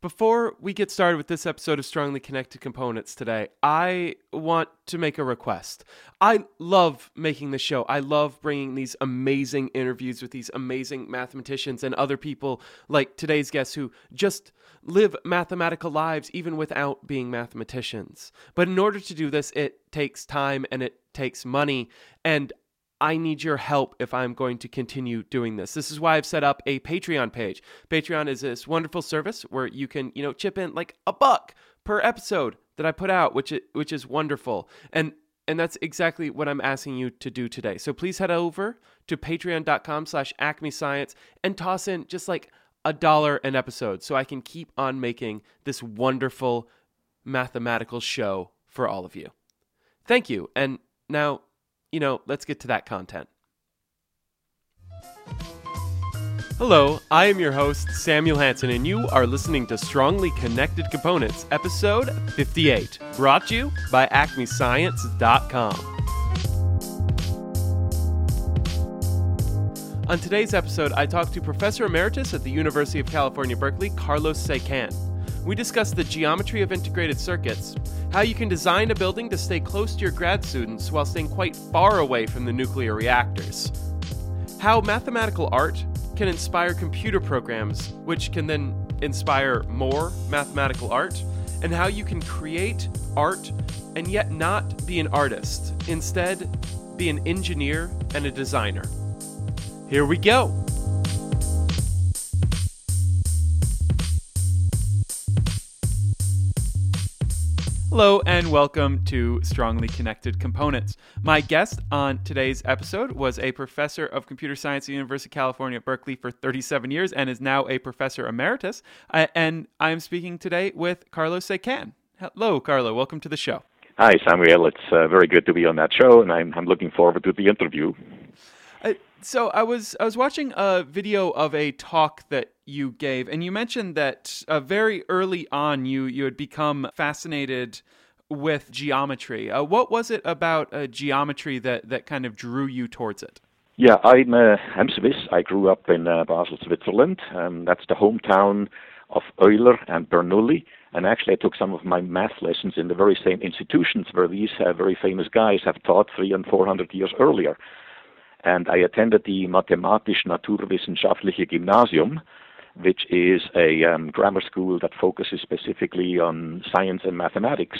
Before we get started with this episode of Strongly Connected Components today, I want to make a request. I love making the show. I love bringing these amazing interviews with these amazing mathematicians and other people like today's guests who just live mathematical lives even without being mathematicians. But in order to do this, it takes time and it takes money. And I need your help if I'm going to continue doing this. This is why I've set up a Patreon page. Patreon is this wonderful service where you can, you know, chip in like a buck per episode that I put out, which is, which is wonderful. And and that's exactly what I'm asking you to do today. So please head over to patreon.com slash acme science and toss in just like a dollar an episode so I can keep on making this wonderful mathematical show for all of you. Thank you. And now you know, let's get to that content. Hello, I am your host, Samuel Hansen, and you are listening to Strongly Connected Components, episode 58, brought to you by acmescience.com. On today's episode, I talk to Professor Emeritus at the University of California, Berkeley, Carlos Sequin. We discussed the geometry of integrated circuits, how you can design a building to stay close to your grad students while staying quite far away from the nuclear reactors, how mathematical art can inspire computer programs, which can then inspire more mathematical art, and how you can create art and yet not be an artist, instead, be an engineer and a designer. Here we go. Hello, and welcome to Strongly Connected Components. My guest on today's episode was a professor of computer science at the University of California Berkeley for 37 years and is now a professor emeritus. Uh, and I'm speaking today with Carlos Sequin. Hello, Carlo. Welcome to the show. Hi, Samuel. It's uh, very good to be on that show, and I'm, I'm looking forward to the interview. Uh, so I was I was watching a video of a talk that you gave, and you mentioned that uh, very early on you you had become fascinated with geometry. Uh, what was it about uh, geometry that that kind of drew you towards it? Yeah, I'm uh, I'm Swiss. I grew up in uh, Basel, Switzerland. Um, that's the hometown of Euler and Bernoulli. And actually, I took some of my math lessons in the very same institutions where these uh, very famous guys have taught three and four hundred years earlier. And I attended the Mathematisch-Naturwissenschaftliche Gymnasium, which is a um, grammar school that focuses specifically on science and mathematics.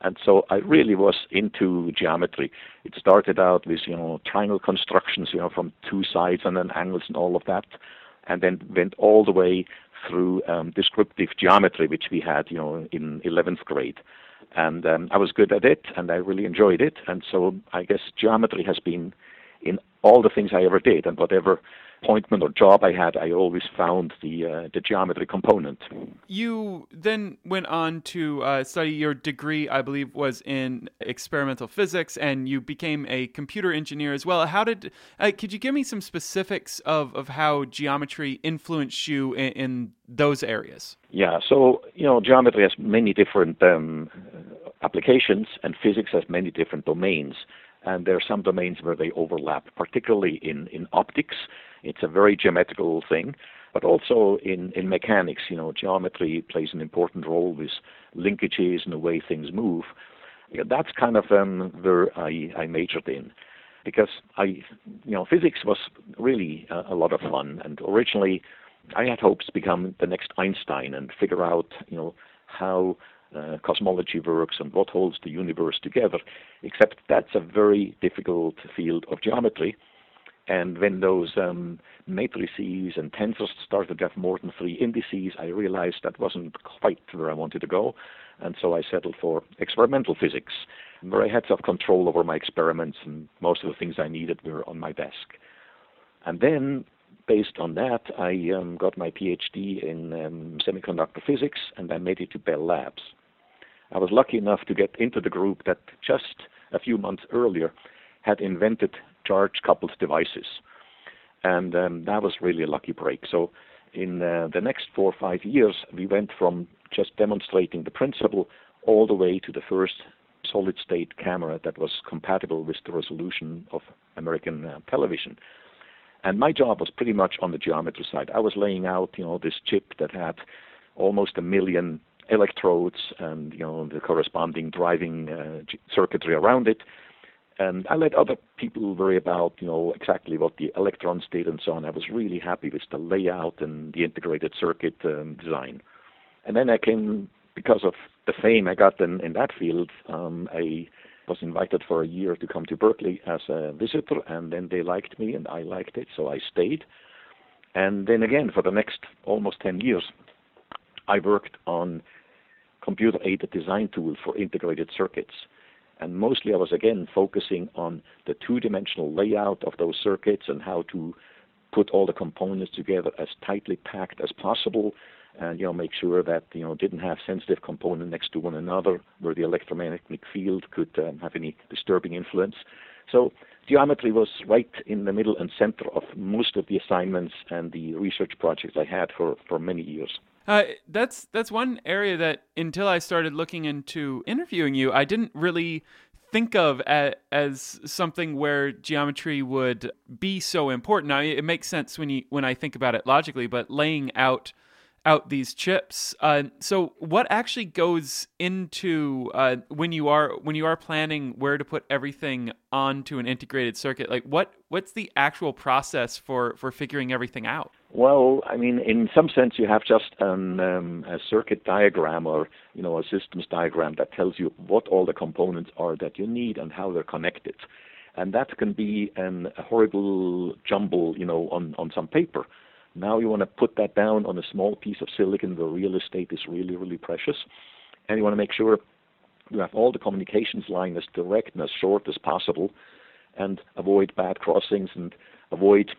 And so I really was into geometry. It started out with, you know, triangle constructions, you know, from two sides and then angles and all of that, and then went all the way through um, descriptive geometry, which we had, you know, in 11th grade. And um, I was good at it, and I really enjoyed it. And so I guess geometry has been in all the things I ever did and whatever appointment or job I had, I always found the uh, the geometry component. You then went on to uh, study your degree, I believe, was in experimental physics, and you became a computer engineer as well. How did? Uh, could you give me some specifics of of how geometry influenced you in, in those areas? Yeah, so you know, geometry has many different um, applications, and physics has many different domains and there are some domains where they overlap, particularly in, in optics. It's a very geometrical thing, but also in, in mechanics. You know, geometry plays an important role with linkages and the way things move. Yeah, that's kind of um, where I, I majored in because I, you know, physics was really a, a lot of fun. And originally, I had hopes to become the next Einstein and figure out, you know, how uh, cosmology works and what holds the universe together, except that's a very difficult field of geometry. And when those um, matrices and tensors started to have more than three indices, I realized that wasn't quite where I wanted to go. And so I settled for experimental physics, where I had some control over my experiments and most of the things I needed were on my desk. And then, based on that, I um, got my PhD in um, semiconductor physics and I made it to Bell Labs. I was lucky enough to get into the group that just a few months earlier had invented charge coupled devices. And um, that was really a lucky break. So, in uh, the next four or five years, we went from just demonstrating the principle all the way to the first solid state camera that was compatible with the resolution of American uh, television. And my job was pretty much on the geometry side. I was laying out, you know, this chip that had almost a million electrodes and you know the corresponding driving uh, circuitry around it. And I let other people worry about you know exactly what the electrons did and so on. I was really happy with the layout and the integrated circuit um, design. And then I came because of the fame I got in, in that field. Um, I was invited for a year to come to Berkeley as a visitor, and then they liked me and I liked it, so I stayed. And then again, for the next almost 10 years, I worked on computer aided design tools for integrated circuits. And mostly I was again focusing on the two dimensional layout of those circuits and how to put all the components together as tightly packed as possible and you know make sure that you know didn't have sensitive components next to one another where the electromagnetic field could um, have any disturbing influence. So geometry was right in the middle and center of most of the assignments and the research projects I had for, for many years. Uh, that's that's one area that until I started looking into interviewing you, I didn't really think of as, as something where geometry would be so important. Now it makes sense when you when I think about it logically, but laying out out these chips. Uh, so what actually goes into uh, when you are when you are planning where to put everything onto an integrated circuit? Like what what's the actual process for for figuring everything out? Well, I mean, in some sense, you have just an, um, a circuit diagram or you know a systems diagram that tells you what all the components are that you need and how they're connected, and that can be an, a horrible jumble, you know, on on some paper. Now you want to put that down on a small piece of silicon where real estate is really, really precious. And you want to make sure you have all the communications line as direct and as short as possible and avoid bad crossings and avoid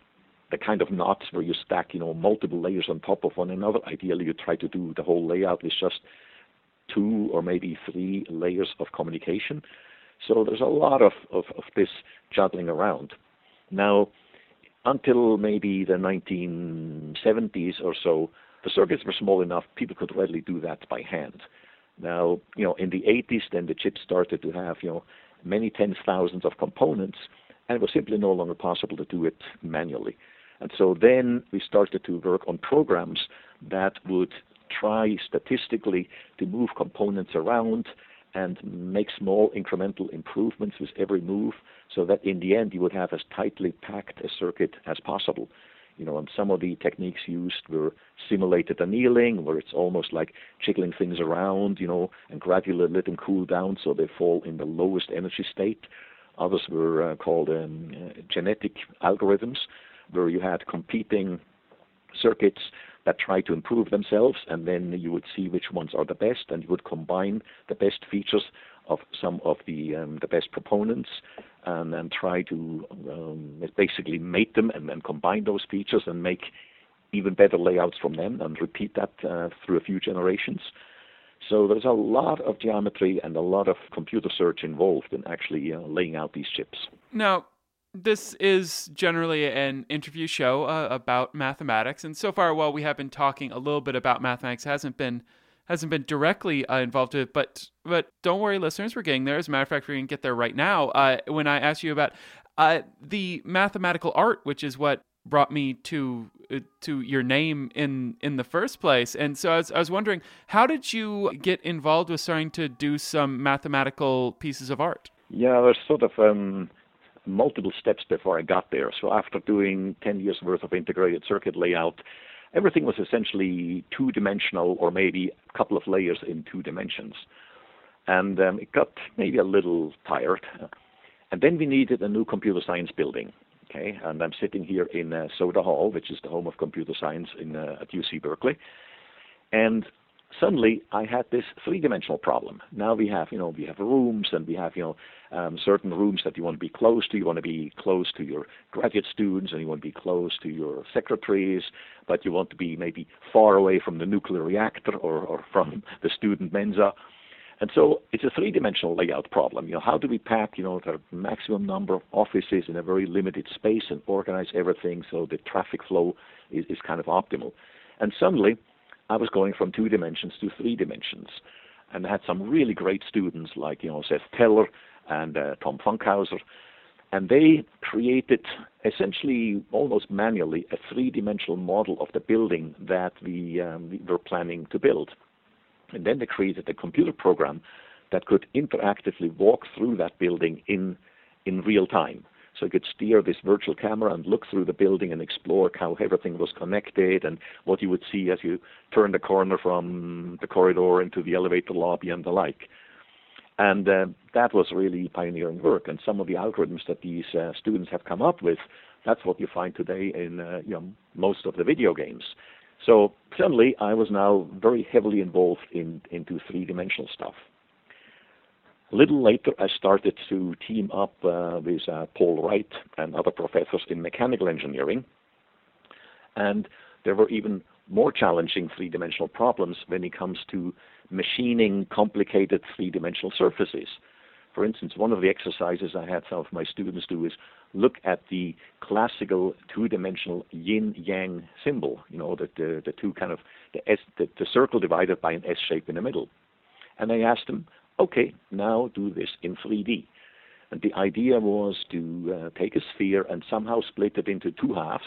the kind of knots where you stack, you know, multiple layers on top of one another. Ideally, you try to do the whole layout with just two or maybe three layers of communication. So there's a lot of, of, of this juggling around. Now, until maybe the 1970s or so, the circuits were small enough people could readily do that by hand. Now, you know, in the 80s, then the chips started to have, you know, many tens thousands of components, and it was simply no longer possible to do it manually. And so then we started to work on programs that would try statistically to move components around and make small incremental improvements with every move so that in the end you would have as tightly packed a circuit as possible. You know, and some of the techniques used were simulated annealing, where it's almost like jiggling things around, you know, and gradually let them cool down so they fall in the lowest energy state. Others were uh, called um, uh, genetic algorithms, where you had competing circuits that try to improve themselves, and then you would see which ones are the best, and you would combine the best features of some of the um, the best proponents, and then try to um, basically mate them and then combine those features and make even better layouts from them, and repeat that uh, through a few generations. So there's a lot of geometry and a lot of computer search involved in actually uh, laying out these chips. Now, this is generally an interview show uh, about mathematics, and so far, while we have been talking a little bit about mathematics, hasn't been hasn't been directly uh, involved with it. But but don't worry, listeners, we're getting there. As a matter of fact, we're gonna get there right now. Uh, when I asked you about uh, the mathematical art, which is what brought me to uh, to your name in in the first place, and so I was, I was wondering, how did you get involved with starting to do some mathematical pieces of art? Yeah, there's sort of um, multiple steps before I got there. So after doing 10 years worth of integrated circuit layout, everything was essentially two dimensional or maybe a couple of layers in two dimensions. And um, it got maybe a little tired. And then we needed a new computer science building. Okay, and I'm sitting here in uh, Soda Hall, which is the home of computer science in uh, at UC Berkeley. And suddenly I had this three-dimensional problem. Now we have, you know, we have rooms and we have, you know, um, certain rooms that you want to be close to. You want to be close to your graduate students and you want to be close to your secretaries, but you want to be maybe far away from the nuclear reactor or, or from the student mensa. And so it's a three-dimensional layout problem. You know, how do we pack, you know, the maximum number of offices in a very limited space and organize everything so the traffic flow is, is kind of optimal? And suddenly, I was going from two dimensions to three dimensions. And had some really great students like, you know, Seth Teller and uh, Tom Funkhouser. And they created essentially almost manually a three dimensional model of the building that we, um, we were planning to build. And then they created a computer program that could interactively walk through that building in, in real time. So you could steer this virtual camera and look through the building and explore how everything was connected and what you would see as you turn the corner from the corridor into the elevator lobby and the like. And uh, that was really pioneering work. And some of the algorithms that these uh, students have come up with, that's what you find today in uh, you know, most of the video games. So suddenly I was now very heavily involved in into three-dimensional stuff. A little later, I started to team up uh, with uh, Paul Wright and other professors in mechanical engineering. And there were even more challenging three-dimensional problems when it comes to machining complicated three-dimensional surfaces. For instance, one of the exercises I had some of my students do is look at the classical two-dimensional yin-yang symbol. You know, the, the, the two kind of the, S, the, the circle divided by an S shape in the middle. And I asked them, okay, now do this in 3D. And the idea was to uh, take a sphere and somehow split it into two halves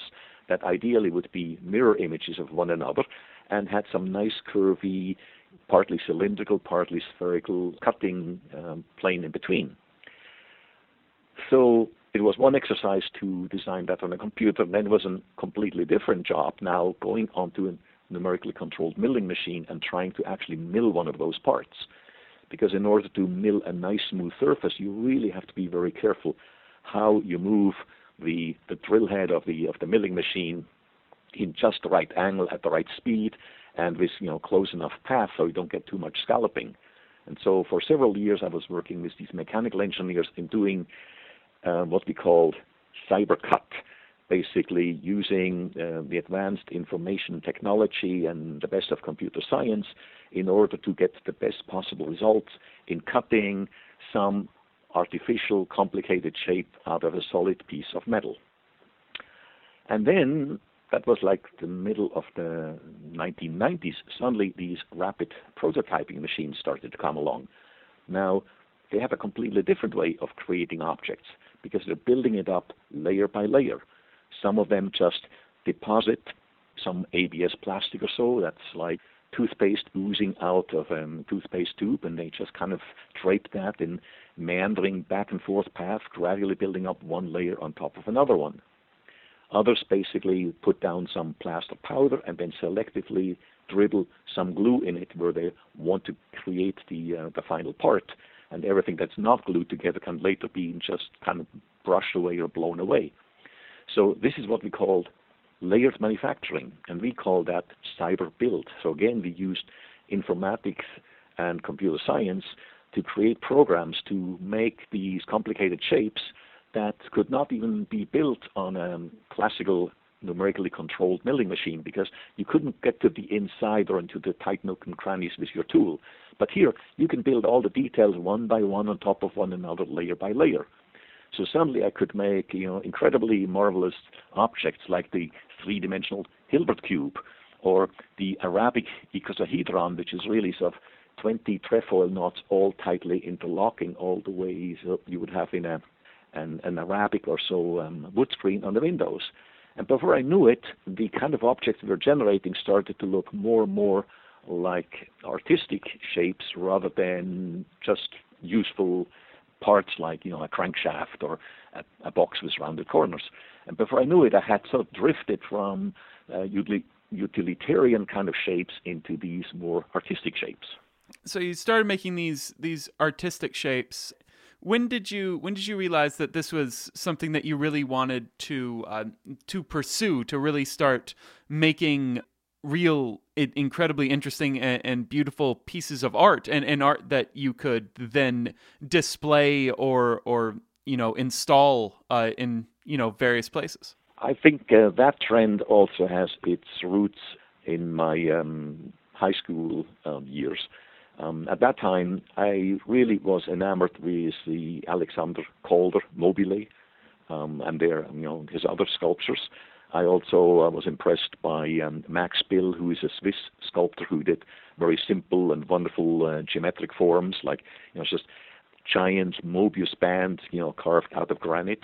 that ideally would be mirror images of one another and had some nice curvy, partly cylindrical, partly spherical cutting um, plane in between. So it was one exercise to design that on a computer, and then it was a completely different job now going onto a numerically controlled milling machine and trying to actually mill one of those parts because in order to mill a nice smooth surface, you really have to be very careful how you move the, the drill head of the of the milling machine in just the right angle at the right speed and with you know close enough path so you don't get too much scalloping. And so for several years I was working with these mechanical engineers in doing um, what we called cyber cut, basically using uh, the advanced information technology and the best of computer science in order to get the best possible results in cutting some artificial complicated shape out of a solid piece of metal. And then that was like the middle of the 1990s. Suddenly, these rapid prototyping machines started to come along. Now, they have a completely different way of creating objects because they're building it up layer by layer. Some of them just deposit some ABS plastic or so that's like toothpaste oozing out of a toothpaste tube, and they just kind of drape that in meandering back and forth path, gradually building up one layer on top of another one. Others basically put down some plaster powder and then selectively dribble some glue in it where they want to create the uh, the final part, and everything that's not glued together can later be just kind of brushed away or blown away. So this is what we call layered manufacturing, and we call that cyber build. So again, we used informatics and computer science to create programs to make these complicated shapes that could not even be built on a classical numerically controlled milling machine because you couldn't get to the inside or into the tight nook and crannies with your tool. But here, you can build all the details one by one on top of one another, layer by layer. So suddenly I could make, you know, incredibly marvelous objects like the three-dimensional Hilbert cube or the Arabic icosahedron, which is really sort of 20 trefoil knots all tightly interlocking all the way so you would have in a an, an Arabic or so um, wood screen on the windows. And before I knew it, the kind of objects we were generating started to look more and more like artistic shapes rather than just useful parts like you know a crankshaft or a, a box with rounded corners. And before I knew it, I had sort of drifted from uh, utilitarian kind of shapes into these more artistic shapes. So you started making these these artistic shapes. When did you when did you realize that this was something that you really wanted to uh, to pursue to really start making real incredibly interesting and, and, beautiful pieces of art and, and art that you could then display or or you know install uh, in you know various places. I think uh, that trend also has its roots in my um, high school um, years. Um, at that time i really was enamored with the alexander calder mobile um, and their you know his other sculptures I also uh, was impressed by um, Max Bill, who is a Swiss sculptor who did very simple and wonderful uh, geometric forms, like you know, just giant Mobius band, you know, carved out of granite.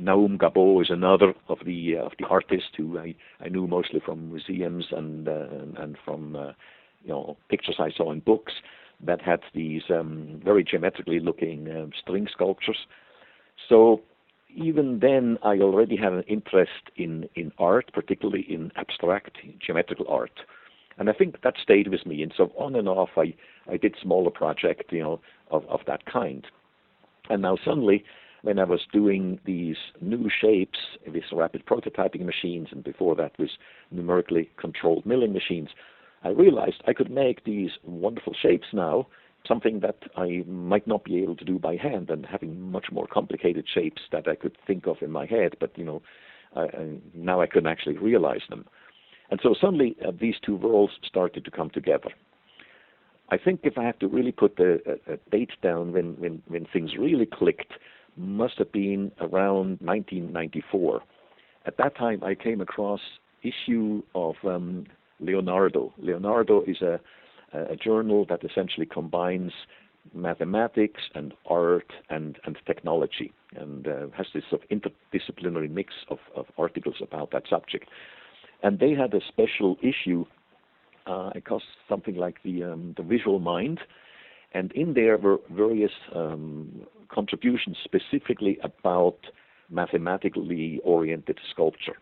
Naum Gabo is another of the uh, of the artists who I, I knew mostly from museums and uh, and from uh, you know pictures I saw in books that had these um, very geometrically looking um, string sculptures. So even then, I already had an interest in in art, particularly in abstract geometrical art, and I think that stayed with me. And so on and off, I I did smaller projects, you know, of of that kind. And now suddenly when I was doing these new shapes with rapid prototyping machines, and before that with numerically controlled milling machines, I realized I could make these wonderful shapes now, something that I might not be able to do by hand, and having much more complicated shapes that I could think of in my head, but you know, now I could actually realize them. And so suddenly uh, these two worlds started to come together. I think if I have to really put a, a, a date down when, when, when things really clicked, must have been around 1994. At that time, I came across issue of um, Leonardo. Leonardo is a, a journal that essentially combines mathematics and art and, and technology and uh, has this sort of interdisciplinary mix of, of articles about that subject. And they had a special issue. Uh, it cost something like the um, the Visual Mind, and in there were various um, contributions specifically about mathematically oriented sculpture.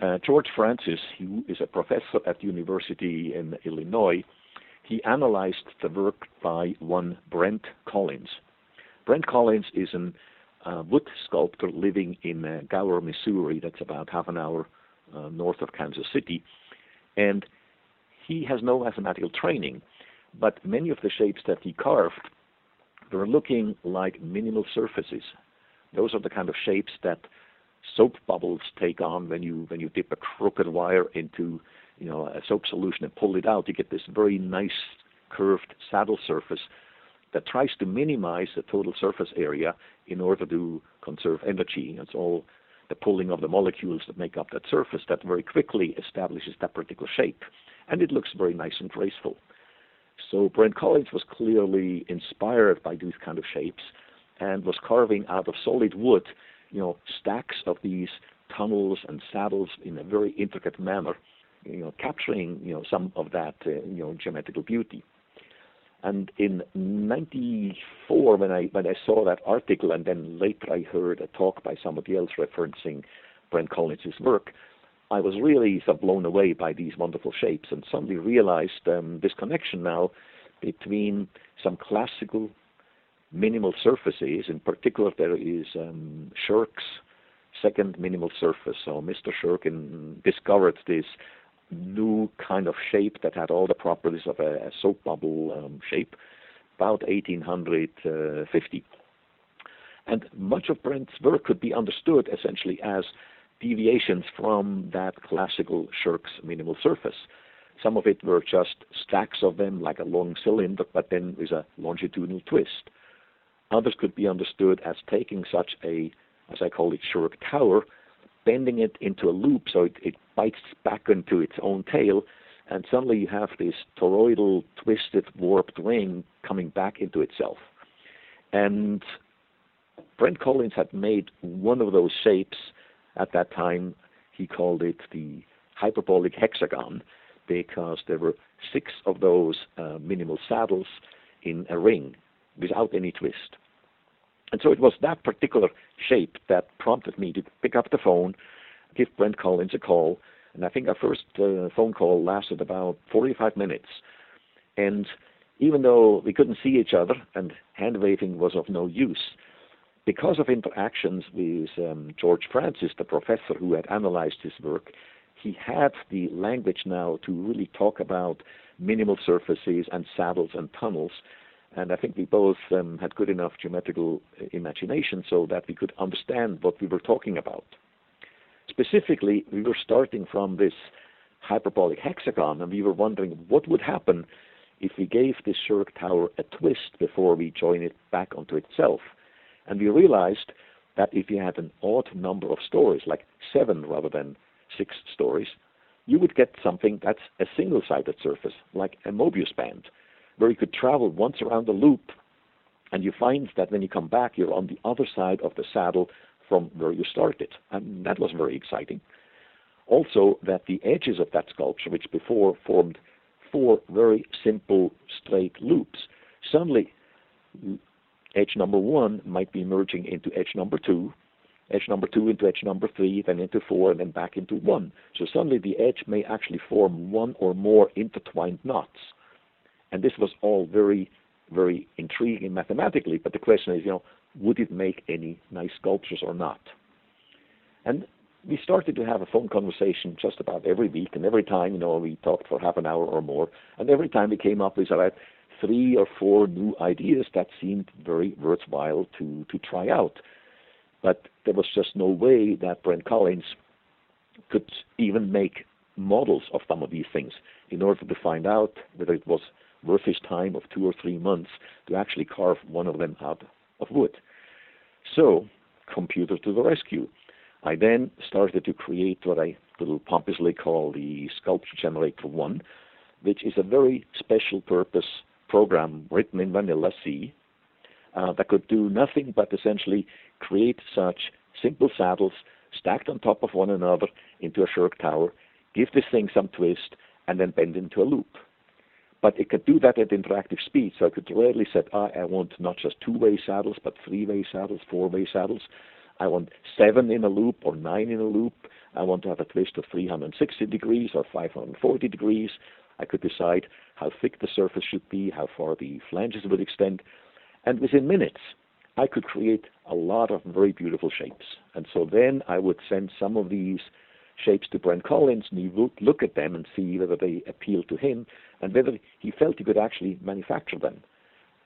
Uh, George Francis, who is a professor at University in Illinois, he analyzed the work by one Brent Collins. Brent Collins is a uh, wood sculptor living in uh, Gower, Missouri. That's about half an hour uh, north of Kansas City. And he has no mathematical training, but many of the shapes that he carved were looking like minimal surfaces. Those are the kind of shapes that soap bubbles take on when you when you dip a crooked wire into you know a soap solution and pull it out. You get this very nice curved saddle surface that tries to minimize the total surface area in order to conserve energy. It's all the pulling of the molecules that make up that surface that very quickly establishes that particular shape. And it looks very nice and graceful. So Brent Collins was clearly inspired by these kind of shapes and was carving out of solid wood, you know, stacks of these tunnels and saddles in a very intricate manner, you know, capturing, you know, some of that, uh, you know, geometrical beauty. And in '94, when I when I saw that article, and then later I heard a talk by somebody else referencing Brent Collins's work, I was really so blown away by these wonderful shapes and suddenly realized um, this connection now between some classical minimal surfaces. In particular, there is um, Scherk's second minimal surface. So Mr. Shirkin discovered this new kind of shape that had all the properties of a, a soap bubble um, shape about 1850. And much of Brent's work could be understood essentially as deviations from that classical Scherk's minimal surface. Some of it were just stacks of them, like a long cylinder, but then with a longitudinal twist. Others could be understood as taking such a, as I call it, Scherk tower, bending it into a loop so it, it bites back into its own tail, and suddenly you have this toroidal, twisted, warped ring coming back into itself. And Brent Collins had made one of those shapes at that time, he called it the hyperbolic hexagon because there were six of those uh, minimal saddles in a ring without any twist. And so it was that particular shape that prompted me to pick up the phone, give Brent Collins a call, and I think our first uh, phone call lasted about 45 minutes. And even though we couldn't see each other and hand waving was of no use, because of interactions with um, George Francis, the professor who had analyzed his work, he had the language now to really talk about minimal surfaces and saddles and tunnels. And I think we both um, had good enough geometrical uh, imagination so that we could understand what we were talking about. Specifically, we were starting from this hyperbolic hexagon, and we were wondering what would happen if we gave this Scherk tower a twist before we join it back onto itself. And we realized that if you had an odd number of stories, like seven rather than six stories, you would get something that's a single sided surface, like a Mobius band, where you could travel once around the loop And you find that when you come back, you're on the other side of the saddle from where you started. And that was very exciting. Also, that the edges of that sculpture, which before formed four very simple straight loops, suddenly edge number one might be merging into edge number two, edge number two into edge number three, then into four, and then back into one. So suddenly the edge may actually form one or more intertwined knots. And this was all very, very intriguing mathematically, but the question is, you know, would it make any nice sculptures or not? And we started to have a phone conversation just about every week, and every time, you know, we talked for half an hour or more, and every time we came up with about three or four new ideas that seemed very worthwhile to, to try out. But there was just no way that Brent Collins could even make models of some of these things in order to find out whether it was worth his time of two or three months to actually carve one of them out of wood. So, computer to the rescue. I then started to create what I little pompously call the Sculpture Generator 1, which is a very special purpose program written in Vanilla C uh, that could do nothing but essentially create such simple saddles stacked on top of one another into a Scherk tower, give this thing some twist, and then bend into a loop. But it could do that at interactive speed, so I could readily set, ah, I want not just two-way saddles, but three-way saddles, four-way saddles. I want seven in a loop or nine in a loop. I want to have a twist of 360 degrees or 540 degrees. I could decide how thick the surface should be, how far the flanges would extend. And within minutes, I could create a lot of very beautiful shapes. And so then I would send some of these shapes to Brent Collins, and he would look at them and see whether they appealed to him and whether he felt he could actually manufacture them.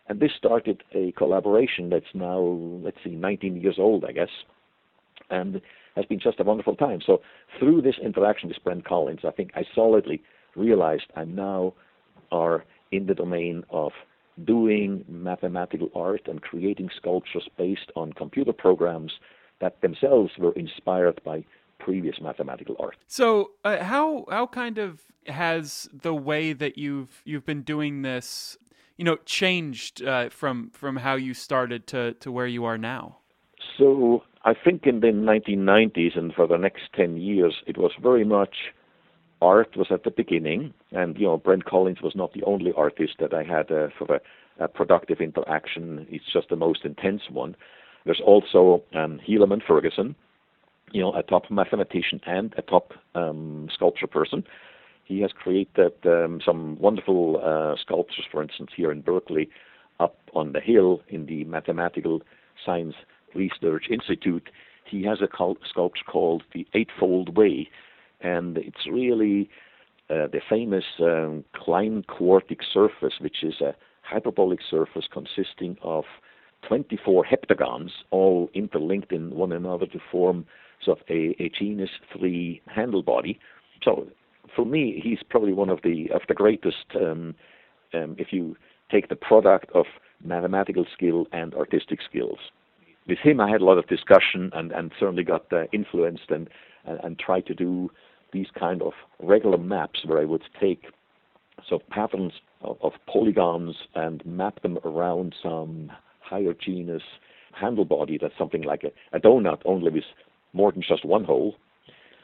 And this started a collaboration that's now, let's see, 19 years old, I guess, and has been just a wonderful time. So through this interaction with Brent Collins, I think I solidly realized I now are in the domain of doing mathematical art and creating sculptures based on computer programs that themselves were inspired by previous mathematical art. So, uh, how how kind of has the way that you've you've been doing this, you know, changed uh, from from how you started to to where you are now? So, I think in the 1990s and for the next 10 years, it was very much art was at the beginning, and you know Brent Collins was not the only artist that I had a sort of a, a productive interaction. It's just the most intense one. There's also um, Helaman Ferguson, you know, a top mathematician and a top um, sculpture person. He has created um, some wonderful uh, sculptures, for instance, here in Berkeley, up on the hill in the Mathematical Science Research Institute. He has a sculpture called the Eightfold Way, and it's really uh, the famous um, Klein quartic surface, which is a hyperbolic surface consisting of 24 heptagons, all interlinked in one another to form of a, a genus 3 handle body. So for me, he's probably one of the of the greatest. Um, um, if you take the product of mathematical skill and artistic skills, with him, I had a lot of discussion and, and certainly got uh, influenced and, and and tried to do these kind of regular maps where I would take so patterns of, of polygons and map them around some higher genus handle body that's something like a, a donut, only with more than just one hole.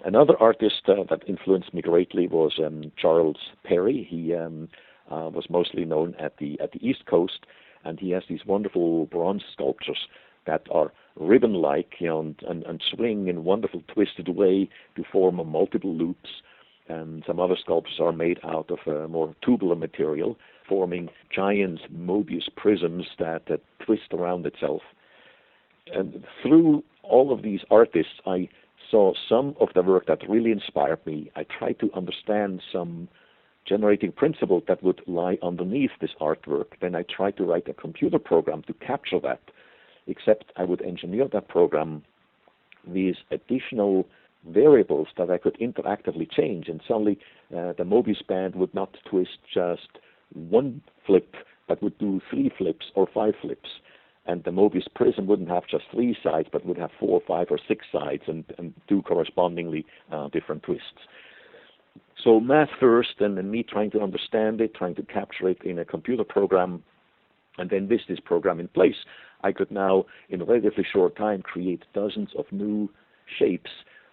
Another artist uh, that influenced me greatly was um, Charles Perry. He um, uh, was mostly known at the at the East Coast, and he has these wonderful bronze sculptures that are ribbon-like, you know, and, and, and swing in wonderful twisted way to form multiple loops. And some other sculptures are made out of a more tubular material, forming giant Mobius prisms that, that twist around itself. And through all of these artists, I saw some of the work that really inspired me. I tried to understand some generating principle that would lie underneath this artwork. Then I tried to write a computer program to capture that except I would engineer that program with additional variables that I could interactively change. And suddenly uh, the Mobius band would not twist just one flip, but would do three flips or five flips. And the Mobius prism wouldn't have just three sides, but would have four, five, or six sides and, and do correspondingly uh, different twists. So math first, and then me trying to understand it, trying to capture it in a computer program And then with this program in place, I could now, in a relatively short time, create dozens of new shapes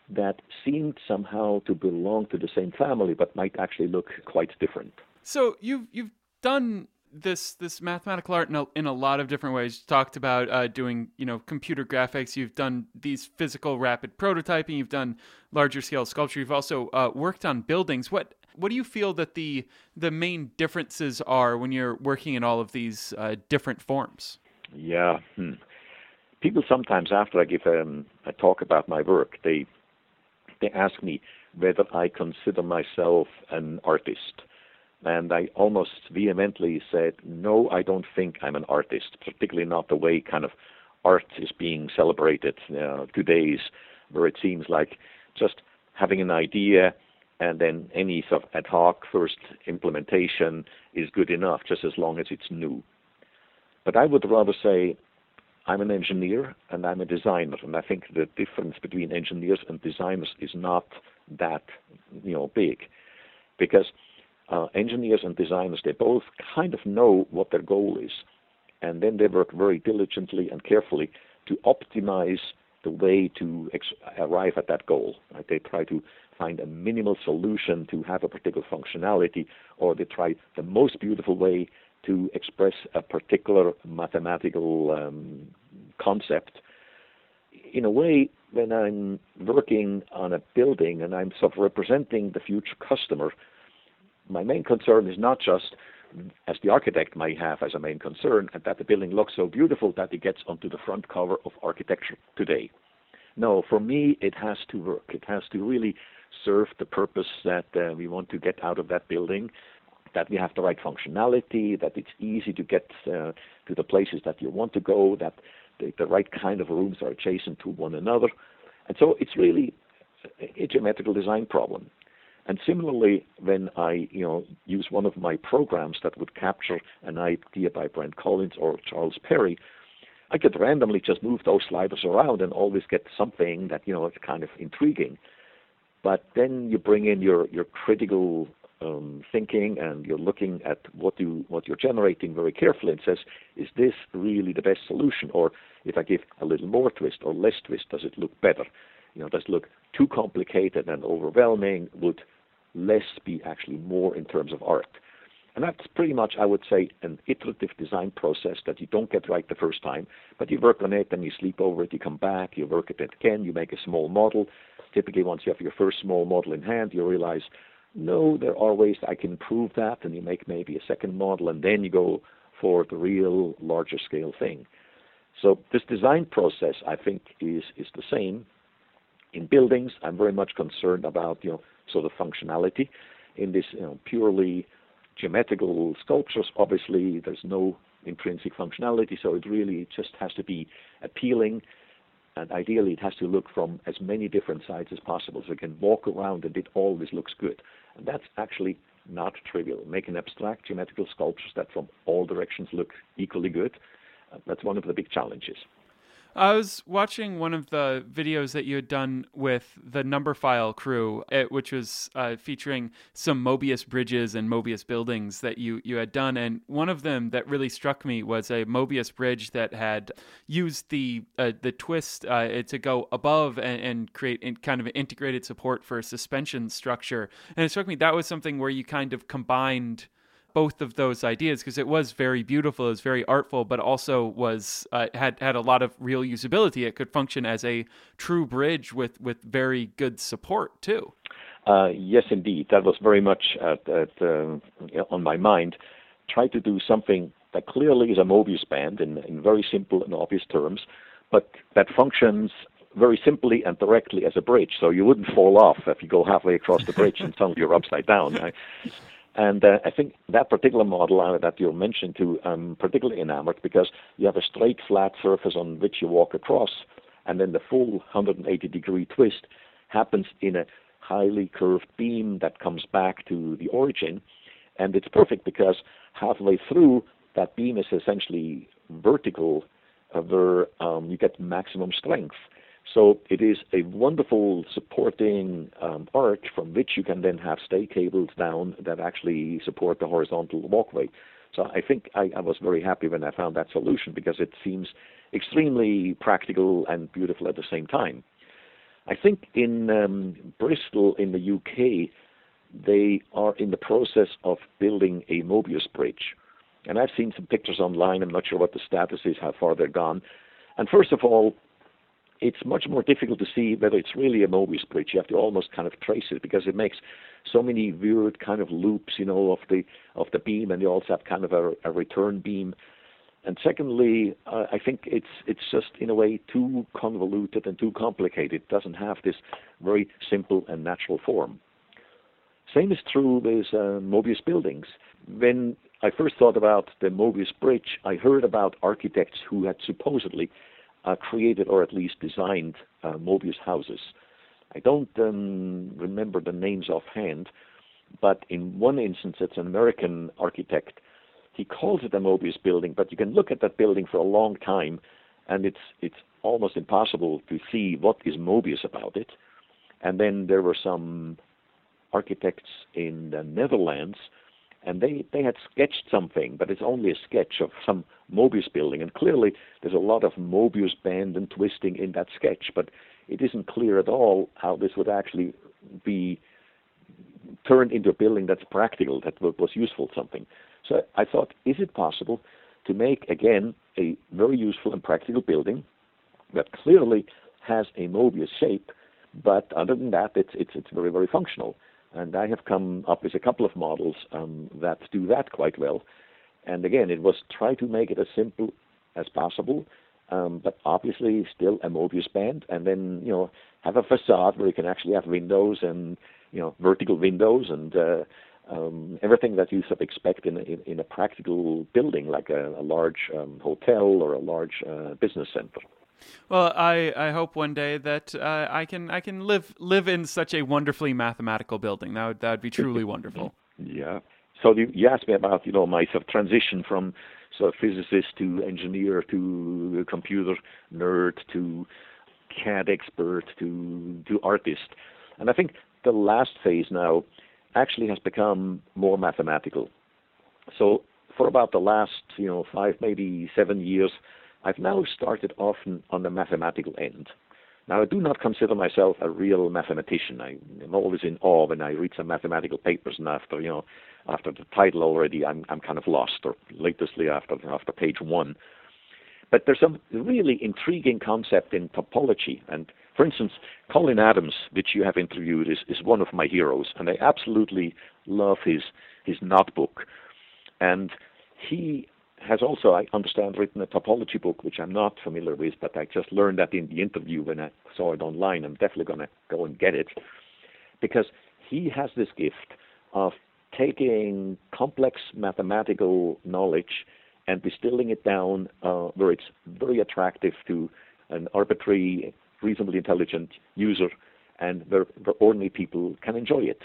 that seemed somehow to belong to the same family, but might actually look quite different. So you've you've done this this mathematical art in a, in a lot of different ways. You talked about uh, doing you know computer graphics. You've done these physical rapid prototyping. You've done larger scale sculpture. You've also uh, worked on buildings. What what do you feel that the the main differences are when you're working in all of these uh, different forms? Yeah. Hmm. People sometimes, after I give um, a talk about my work, they they ask me whether I consider myself an artist. And I almost vehemently said, no, I don't think I'm an artist, particularly not the way kind of art is being celebrated uh, today's, where it seems like just having an idea and then any sort of ad hoc first implementation is good enough, just as long as it's new. But I would rather say I'm an engineer and I'm a designer, and I think the difference between engineers and designers is not that you know big, because uh, engineers and designers they both kind of know what their goal is, and then they work very diligently and carefully to optimize the way to ex- arrive at that goal. Right? They try to find a minimal solution to have a particular functionality, or they try the most beautiful way to express a particular mathematical um, concept. In a way, when I'm working on a building and I'm sort of representing the future customer, my main concern is not just as the architect might have as a main concern, and that the building looks so beautiful that it gets onto the front cover of architecture today. No, for me, it has to work. It has to really serve the purpose that uh, we want to get out of that building, that we have the right functionality, that it's easy to get uh, to the places that you want to go, that the, the right kind of rooms are adjacent to one another. And so it's really a geometrical design problem. And similarly, when I you know use one of my programs that would capture an idea by Brent Collins or Charles Perry, I could randomly just move those sliders around and always get something that you know is kind of intriguing. But then you bring in your your critical um, thinking and you're looking at what you what you're generating very carefully and says, is this really the best solution? Or if I give a little more twist or less twist, does it look better? You know, does it look too complicated and overwhelming? Would less be actually more in terms of art? And that's pretty much, I would say, an iterative design process that you don't get right the first time, but you work on it, and you sleep over it, you come back, you work at it again, you make a small model. Typically, once you have your first small model in hand, you realize, no, there are ways I can improve that, and you make maybe a second model, and then you go for the real larger scale thing. So this design process, I think, is is the same. In buildings, I'm very much concerned about you know sort the functionality. In this you know, purely geometrical sculptures, obviously there's no intrinsic functionality, so it really just has to be appealing. And ideally, it has to look from as many different sides as possible, so you can walk around and it always looks good. And that's actually not trivial. Making abstract geometrical sculptures that from all directions look equally good, uh, that's one of the big challenges. I was watching one of the videos that you had done with the Numberphile crew, eh, which was uh, featuring some Mobius bridges and Mobius buildings that you, you had done. And one of them that really struck me was a Mobius bridge that had used the uh, the twist uh, to go above and, and create kind of an integrated support for a suspension structure. And it struck me that was something where you kind of combined both of those ideas because it was very beautiful, it was very artful, but also was uh, had had a lot of real usability. It could function as a true bridge with with very good support too. Uh, yes, indeed, that was very much at, at, uh, on my mind. Try to do something that clearly is a Mobius band in, in very simple and obvious terms, but that functions very simply and directly as a bridge. So you wouldn't fall off if you go halfway across the bridge and suddenly you're upside down. Right? And uh, I think that particular model uh, that you mentioned to um, particularly enamored because you have a straight flat surface on which you walk across, and then the full 180 degree twist happens in a highly curved beam that comes back to the origin. And it's perfect because halfway through, that beam is essentially vertical, uh, where um, you get maximum strength. So it is a wonderful supporting um, arch from which you can then have stay cables down that actually support the horizontal walkway. So I think I, I was very happy when I found that solution because it seems extremely practical and beautiful at the same time. I think in um, Bristol, in the UK, they are in the process of building a Mobius bridge. And I've seen some pictures online. I'm not sure what the status is, how far they're gone. And first of all, it's much more difficult to see whether it's really a Mobius bridge. You have to almost kind of trace it because it makes so many weird kind of loops, you know, of the of the beam, and you also have kind of a, a return beam. And secondly, uh, I think it's it's just in a way too convoluted and too complicated. It doesn't have this very simple and natural form. Same is true with uh, Mobius buildings. When I first thought about the Mobius bridge, I heard about architects who had supposedly uh, created or at least designed uh, Mobius houses. I don't um, remember the names offhand, but in one instance, it's an American architect. He calls it a Mobius building, but you can look at that building for a long time, and it's it's almost impossible to see what is Mobius about it. And then there were some architects in the Netherlands and they they had sketched something, but it's only a sketch of some Mobius building, and clearly there's a lot of Mobius bend and twisting in that sketch, but it isn't clear at all how this would actually be turned into a building that's practical, that was useful something. So I thought, is it possible to make again a very useful and practical building that clearly has a Mobius shape, but other than that, it's it's it's very very functional. And I have come up with a couple of models um, that do that quite well. And again, it was try to make it as simple as possible, um, but obviously still a Mobius band, and then you know have a facade where you can actually have windows and you know vertical windows and uh, um, everything that you sort of expect in, in, in a practical building like a, a large um, hotel or a large uh, business center. Well, I, I hope one day that uh, I can I can live live in such a wonderfully mathematical building. That would that would be truly wonderful. Yeah. So you, you asked me about you know my sort of transition from sort of physicist to engineer to computer nerd to CAD expert to to artist, and I think the last phase now actually has become more mathematical. So for about the last you know five maybe seven years I've now started often on the mathematical end. Now, I do not consider myself a real mathematician. I am always in awe when I read some mathematical papers, and after you know, after the title already, I'm I'm kind of lost, or latestly after after page one. But there's some really intriguing concept in topology, and for instance, Colin Adams, which you have interviewed, is is one of my heroes, and I absolutely love his his Knot Book, and he has also, I understand, written a topology book, which I'm not familiar with, but I just learned that in the interview when I saw it online. I'm definitely going to go and get it because he has this gift of taking complex mathematical knowledge and distilling it down uh, where it's very attractive to an arbitrary, reasonably intelligent user, and where, where ordinary people can enjoy it.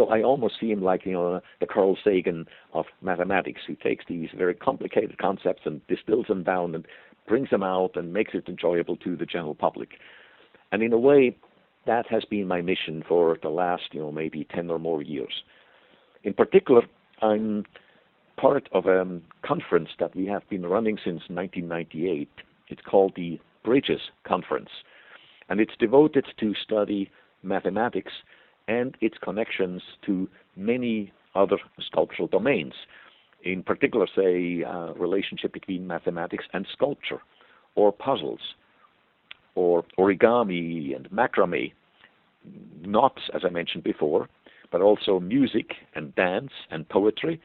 So I almost see him like you know the Carl Sagan of mathematics, who takes these very complicated concepts and distills them down and brings them out and makes it enjoyable to the general public. And in a way, that has been my mission for the last you know maybe ten or more years. In particular, I'm part of a conference that we have been running since 1998. It's called the Bridges Conference, and it's devoted to study mathematics and its connections to many other sculptural domains. In particular, say, uh, relationship between mathematics and sculpture, or puzzles, or origami and macrame, knots, as I mentioned before, but also music and dance and poetry,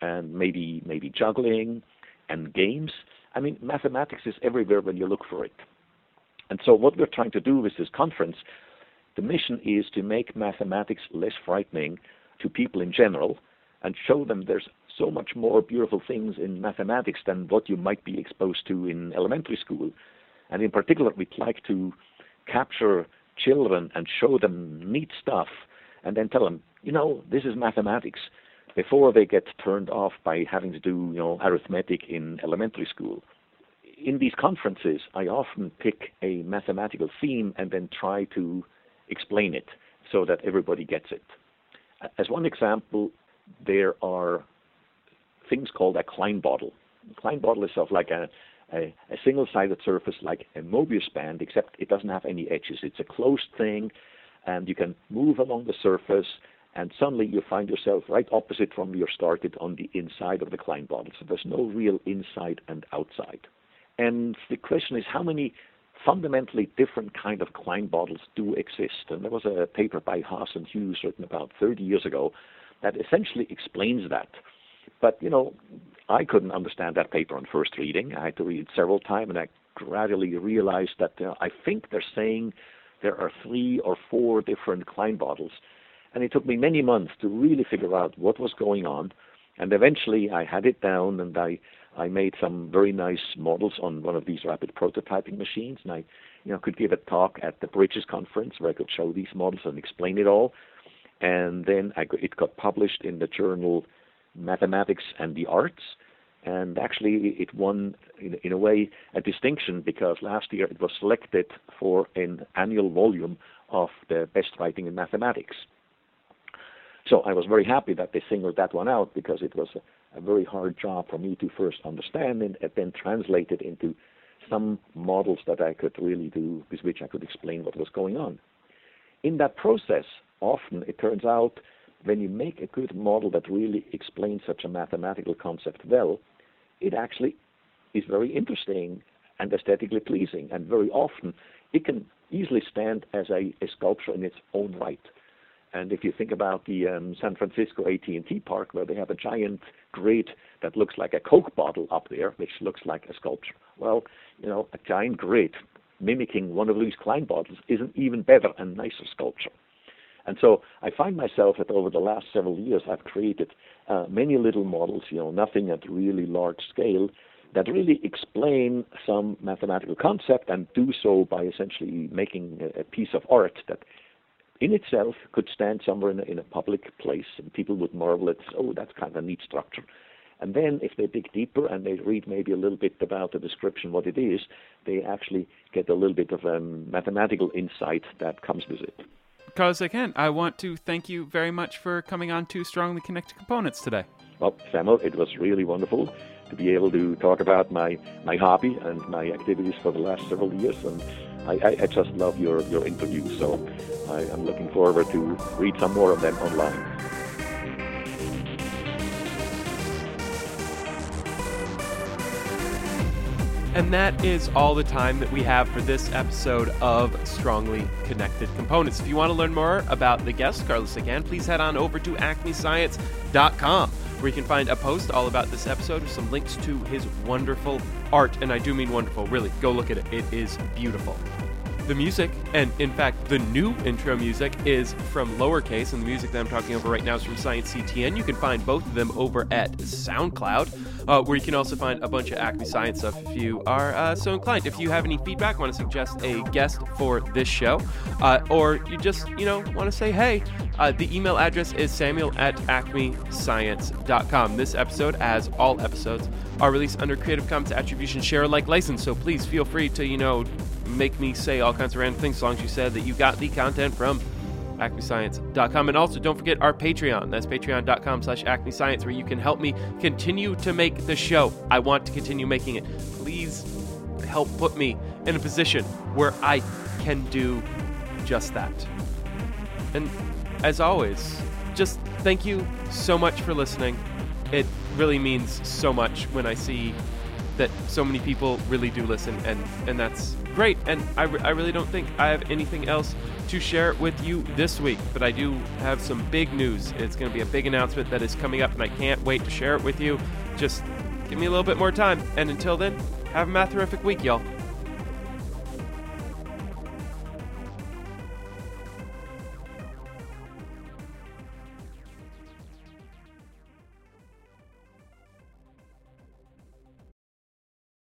and maybe maybe juggling and games. I mean, mathematics is everywhere when you look for it. And so, what we're trying to do with this conference the mission is to make mathematics less frightening to people in general and show them there's so much more beautiful things in mathematics than what you might be exposed to in elementary school. And in particular, we'd like to capture children and show them neat stuff and then tell them, you know, this is mathematics before they get turned off by having to do, you know, arithmetic in elementary school. In these conferences, I often pick a mathematical theme and then try to explain it so that everybody gets it. As one example, there are things called a Klein bottle. A Klein bottle is of like a, a, a single-sided surface like a Mobius band, except it doesn't have any edges. It's a closed thing, and you can move along the surface, and suddenly you find yourself right opposite from where you started on the inside of the Klein bottle. So there's no real inside and outside. And the question is how many fundamentally different kind of Klein bottles do exist. And there was a paper by Hass and Hughes written about 30 years ago that essentially explains that. But, you know, I couldn't understand that paper on first reading. I had to read it several times, and I gradually realized that uh, I think they're saying there are three or four different Klein bottles. And it took me many months to really figure out what was going on. And eventually I had it down and I I made some very nice models on one of these rapid prototyping machines, and I, you know, could give a talk at the Bridges conference where I could show these models and explain it all. And then I, it got published in the journal Mathematics and the Arts, and actually it won, in, in a way, a distinction because last year it was selected for an annual volume of the best writing in mathematics. So I was very happy that they singled that one out because it was a, very hard job for me to first understand and, and then translate it into some models that I could really do, with which I could explain what was going on. In that process, often it turns out when you make a good model that really explains such a mathematical concept well, it actually is very interesting and aesthetically pleasing. And very often it can easily stand as a, a sculpture in its own right. And if you think about the um, San Francisco AT&T park, where they have a giant grid that looks like a Coke bottle up there, which looks like a sculpture. Well, you know, a giant grid mimicking one of these Klein bottles is an even better and nicer sculpture. And so I find myself that over the last several years, I've created uh, many little models, you know, nothing at really large scale, that really explain some mathematical concept and do so by essentially making a, a piece of art that in itself could stand somewhere in a, in a public place and people would marvel at, oh, that's kind of a neat structure. And then if they dig deeper and they read maybe a little bit about the description, what it is, they actually get a little bit of um, mathematical insight that comes with it. Carlo Sequin, I want to thank you very much for coming on to Strongly Connected Components today. Well, Samuel, it was really wonderful to be able to talk about my, my hobby and my activities for the last several years. And I, I, just love your, your interviews, so I, am looking forward to read some more of them online. And that is all the time that we have for this episode of Strongly Connected Components. If you want to learn more about the guest, Carlo Sequin, please head on over to acmescience.com where you can find a post all about this episode with some links to his wonderful art. And I do mean wonderful, really. Go look at it, it is beautiful. The music, and in fact, the new intro music is from Lowercase, and the music that I'm talking over right now is from Science CTN. You can find both of them over at SoundCloud, uh, where you can also find a bunch of Acme Science stuff if you are uh, so inclined. If you have any feedback, want to suggest a guest for this show, uh, or you just, you know, want to say hey, uh, the email address is samuel at acmescience.com. This episode, as all episodes, are released under Creative Commons Attribution Share Alike license, so please feel free to, you know, make me say all kinds of random things as long as you said that you got the content from acmescience.com. And also don't forget our Patreon. That's patreon.com slash acmescience where you can help me continue to make the show. I want to continue making it. Please help put me in a position where I can do just that. And as always, just thank you so much for listening. It really means so much when I see that so many people really do listen, and, and that's great. And I, re- I really don't think I have anything else to share with you this week, but I do have some big news. It's going to be a big announcement that is coming up, and I can't wait to share it with you. Just give me a little bit more time. And until then, have a matherific week, y'all.